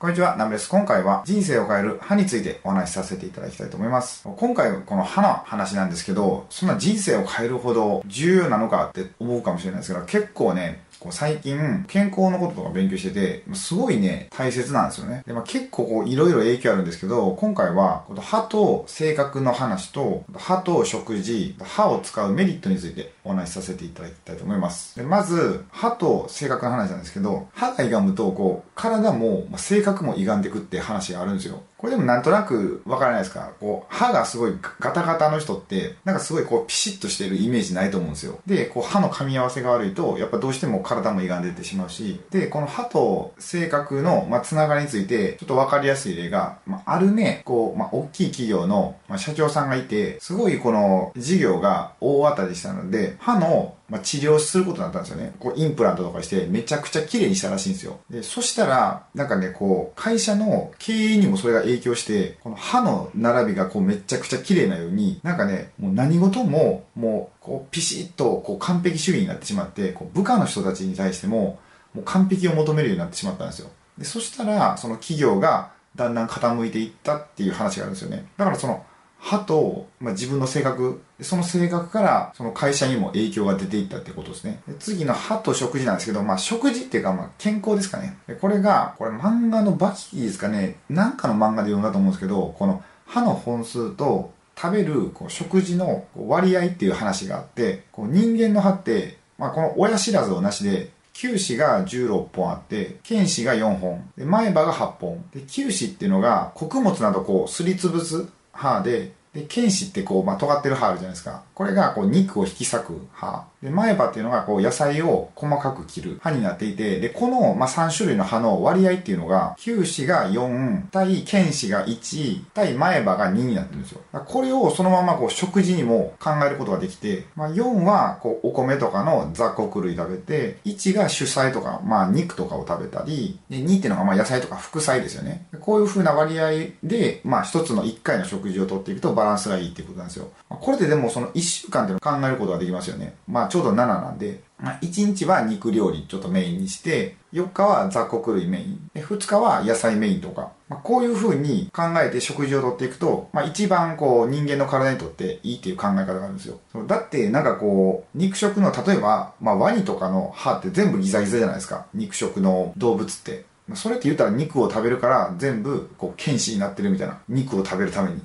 こんにちは、ナムです。今回は人生を変える歯についてお話しさせていただきたいと思います。今回はこの歯の話なんですけど、そんな人生を変えるほど重要なのかって思うかもしれないですけど、結構ね、こう最近、健康のこととか勉強してて、すごいね、大切なんですよね。で、まあ、結構こう、いろいろ影響あるんですけど、今回は、この歯と性格の話と、歯と食事、歯を使うメリットについてお話しさせていただきたいと思います。でまず、歯と性格の話なんですけど、歯が歪むと、こう、体も、ま、性格も歪んでくって話があるんですよ。これでもなんとなくわからないですか？こう、歯がすごいガタガタの人って、なんかすごいこうピシッとしてるイメージないと思うんですよ。で、こう歯の噛み合わせが悪いと、やっぱどうしても体も歪んでってしまうし、で、この歯と性格の、まあ、がりについて、ちょっとわかりやすい例が、まあ、あるね、こう、まあ、大きい企業の、まあ、社長さんがいて、すごいこの事業が大当たりしたので、歯のまあ、治療することになったんですよね。こう、インプラントとかして、めちゃくちゃ綺麗にしたらしいんですよ。で、そしたら、なんかね、こう、会社の経営にもそれが影響して、この歯の並びがこう、めちゃくちゃ綺麗なように、なんかね、もう何事も、もう、こう、ピシッと、こう、完璧主義になってしまって、こう、部下の人たちに対しても、もう完璧を求めるようになってしまったんですよ。で、そしたら、その企業が、だんだん傾いていったっていう話があるんですよね。だからその、歯と、まあ、自分の性格、その性格からその会社にも影響が出ていったってことですね。次の歯と食事なんですけど、まあ食事っていうかまあ健康ですかね。これが、これ漫画のバキキですかね、なんかの漫画で読んだと思うんですけど、この歯の本数と食べるこう食事の割合っていう話があって、こう人間の歯って、まあこの親知らずをなしで臼歯が16本あって、剣歯が4本、で前歯が8本。で、臼歯っていうのが穀物などこうすりつぶす歯で、で、剣士ってこう、まあ、尖ってる歯あるじゃないですか。これがこう肉を引き裂く歯。で、前歯っていうのがこう野菜を細かく切る歯になっていて、で、このまあ3種類の歯の割合っていうのが、臼歯が4、対剣歯が1、対前歯が2になってるんですよ。これをそのままこう食事にも考えることができて、まあ、4はこうお米とかの雑穀類食べて、1が主菜とか、まあ肉とかを食べたり、で、2っていうのがまあ野菜とか副菜ですよね。こういう風な割合で、まあ一つの1回の食事をとっていくとバランスがいいっていうことなんですよ。これででもその1週間っていうのを考えることができますよね。まあちょうど7なんで、まあ、1日は肉料理ちょっとメインにして、4日は雑穀類メイン、で2日は野菜メインとか、まあ、こういう風に考えて食事をとっていくと、まあ、一番こう人間の体にとっていいっていう考え方があるんですよ。だってなんかこう、肉食の、例えば、まあ、ワニとかの歯って全部ギザギザじゃないですか。肉食の動物って。それって言ったら肉を食べるから全部こう剣士になってるみたいな。肉を食べるために。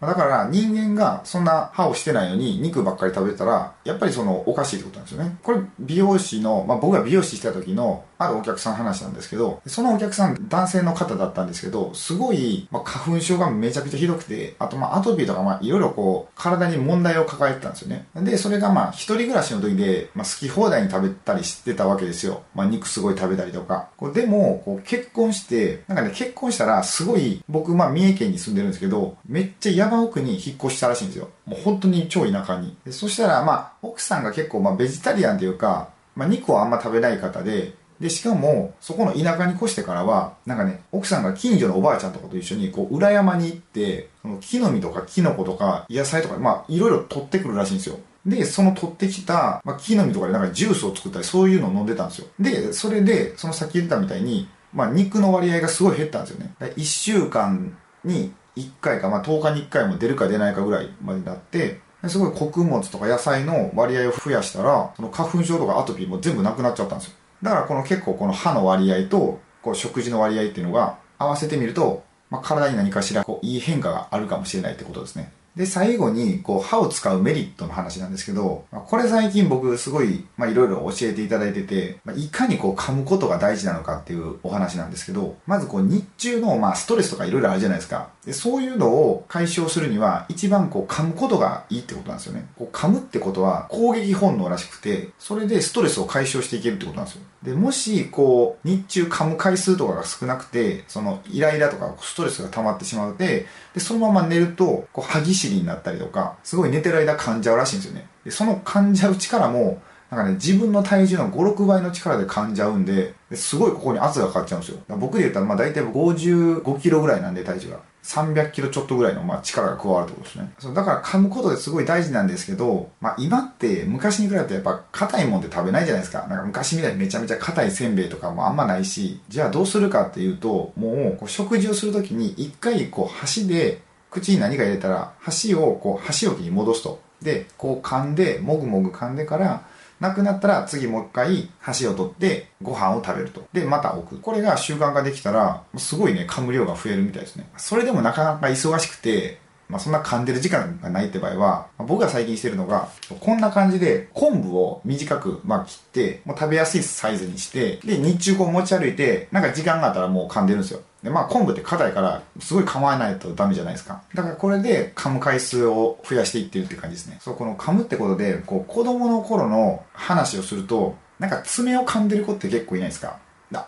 だから人間がそんな歯をしてないのに肉ばっかり食べたら、やっぱりそのおかしいってことなんですよね。これ美容師の、まあ僕が美容師した時のあるお客さん話なんですけど、そのお客さん男性の方だったんですけど、すごい、まあ、花粉症がめちゃくちゃひどくて、あとまあアトピーとかまあいろいろこう体に問題を抱えてたんですよね。で、それがまあ一人暮らしの時で、まあ好き放題に食べたりしてたわけですよ。まあ肉すごい食べたりとか。こうでも、こう結婚して、なんかね結婚したらすごい、僕まあ三重県に住んでるんですけど、めっちゃ山奥に引っ越したらしいんですよ。もう本当に超田舎に。そしたら、まあ、奥さんが結構、まあ、ベジタリアンというか、まあ、肉をあんま食べない方で、で、しかも、そこの田舎に越してからは、なんかね、奥さんが近所のおばあちゃんとかと一緒に、こう、裏山に行って、その木の実とかキノコとか野菜とか、まあ、いろいろ取ってくるらしいんですよ。で、その取ってきた、まあ、木の実とかでなんかジュースを作ったり、そういうのを飲んでたんですよ。で、それで、その先言ったみたいに、まあ、肉の割合がすごい減ったんですよね。1週間に1回か、まあ、10日に1回も出るか出ないかぐらいまでになって、すごい穀物とか野菜の割合を増やしたら、その花粉症とかアトピーも全部なくなっちゃったんですよ。だからこの結構この歯の割合と、こう食事の割合っていうのが合わせてみると、まあ、体に何かしらこういい変化があるかもしれないってことですね。で、最後に、こう、歯を使うメリットの話なんですけど、まあ、これ最近僕すごい、まあ、いろいろ教えていただいてて、まあ、いかにこう、噛むことが大事なのかっていうお話なんですけど、まずこう、日中の、まあ、ストレスとかいろいろあるじゃないですか。で、そういうのを解消するには、一番こう、噛むことがいいってことなんですよね。こう、噛むってことは、攻撃本能らしくて、それでストレスを解消していけるってことなんですよ。で、もし、こう、日中噛む回数とかが少なくて、その、イライラとかストレスが溜まってしまうで、で、そのまま寝ると、こう、歯ぎしりになったりとか、すごい寝てる間噛んじゃうらしいんですよね。で、その噛んじゃう力も、なんかね、自分の体重の5、6倍の力で噛んじゃうんで、すごいここに圧がかかっちゃうんですよ。僕で言ったら、まあ大体55キロぐらいなんで体重が。300キロちょっとぐらいの、まあ、力が加わるってことですね。そうだから噛むことですごい大事なんですけど、まあ、今って昔に比べてやっぱ硬いもんって食べないじゃないですか。なんか昔みたいにめちゃめちゃ硬いせんべいとかもあんまないし、じゃあどうするかっていうと、もうこう食事をするときに一回こう箸で口に何か入れたら箸をこう箸置きに戻すと。で、こう噛んで、もぐもぐ噛んでから、なくなったら次もう一回箸を取ってご飯を食べると。で、また置く。これが習慣化できたら、すごいね、噛む量が増えるみたいですね。それでもなかなか忙しくて、まあ、そんな噛んでる時間がないって場合は、まあ、僕が最近してるのが、こんな感じで昆布を短く、まあ、切って、もう食べやすいサイズにして、で、日中こう持ち歩いて、なんか時間があったらもう噛んでるんですよ。で、まあ昆布って硬いから、すごい噛まないとダメじゃないですか。だからこれで噛む回数を増やしていってるって感じですね。そう、この噛むってことで、こう子供の頃の話をすると、なんか爪を噛んでる子って結構いないですか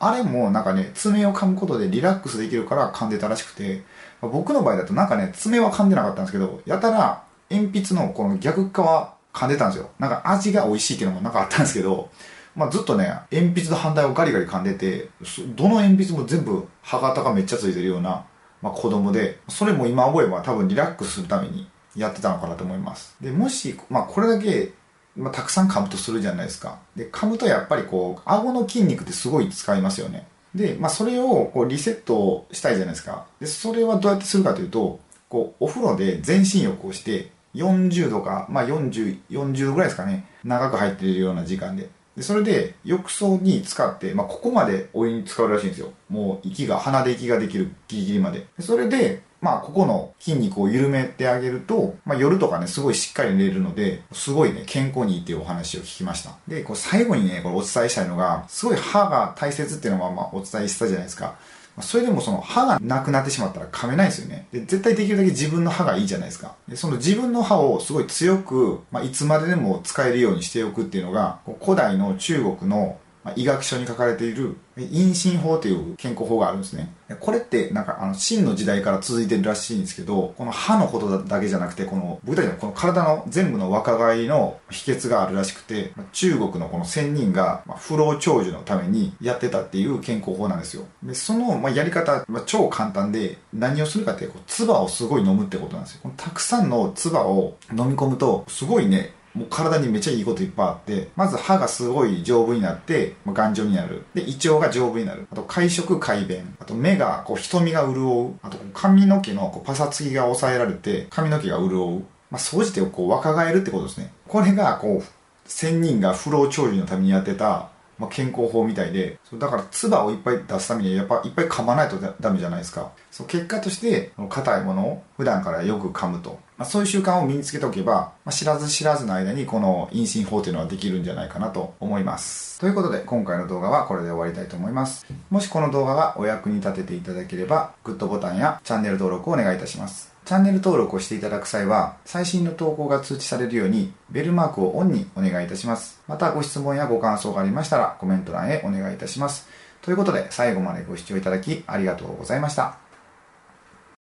あれもなんかね、爪を噛むことでリラックスできるから噛んでたらしくて、僕の場合だとなんかね、爪は噛んでなかったんですけど、やたら鉛筆のこの逆側噛んでたんですよ。なんか味が美味しいっていうのもなんかあったんですけど、まあ、ずっとね、鉛筆の反対をガリガリ噛んでて、どの鉛筆も全部歯型がめっちゃついてるような、まあ、子供で、それも今覚えば多分リラックスするためにやってたのかなと思います。で、もし、まあ、これだけ、まあ、たくさん噛むとするじゃないですか。で、噛むとやっぱりこう、顎の筋肉ってすごい使いますよね。で、まあ、それをこうリセットしたいじゃないですか。で、それはどうやってするかというと、こう、お風呂で全身浴をして、40度か、まあ40、40度ぐらいですかね。長く入っているような時間で。でそれで浴槽に使って、まあ、ここまでお湯に使うらしいんですよもう息が鼻で息ができるギリギリまででそれでまあ、ここの筋肉を緩めてあげると、まあ、夜とかね、すごいしっかり寝れるので、すごいね、健康にいいっていうお話を聞きました。で、こう最後にね、これお伝えしたいのが、すごい歯が大切っていうのは、まあ、お伝えしたじゃないですか。それでもその歯がなくなってしまったら噛めないですよね。で、絶対できるだけ自分の歯がいいじゃないですか。で、その自分の歯をすごい強く、まあ、いつまででも使えるようにしておくっていうのが、古代の中国の医学書に書かれている陰進法という健康法があるんですね。これってなんかあの真の時代から続いてるらしいんですけど、この歯のことだけじゃなくて、この僕たちのこの体の全部の若返りの秘訣があるらしくて、中国のこの仙人が不老長寿のためにやってたっていう健康法なんですよ。で、そのまやり方、ま超簡単で何をするかってこう唾をすごい飲むってことなんですよ。このたくさんの唾を飲み込むと、すごいね、もう体にめっちゃいいこといっぱいあって、まず歯がすごい丈夫になって、まあ、頑丈になる。で、胃腸が丈夫になる。あと、会食改便。あと、目が、こう、瞳が潤う。あと、髪の毛のこうパサつきが抑えられて、髪の毛が潤う。まあ、総じてこう、若返るってことですね。これが、こう、仙人が不老長寿のためにやってた、まあ、健康法みたいで、だから唾をいっぱい出すためにやっぱいっぱい噛まないとダメじゃないですか。そう結果として、硬いものを普段からよく噛むと。まあ、そういう習慣を身につけておけば、まあ、知らず知らずの間にこの陰進法というのはできるんじゃないかなと思います。ということで、今回の動画はこれで終わりたいと思います。もしこの動画がお役に立てていただければ、グッドボタンやチャンネル登録をお願いいたします。チャンネル登録をしていただく際は、最新の投稿が通知されるように、ベルマークをオンにお願いいたします。また、ご質問やご感想がありましたら、コメント欄へお願いいたします。ということで、最後までご視聴いただきありがとうございました。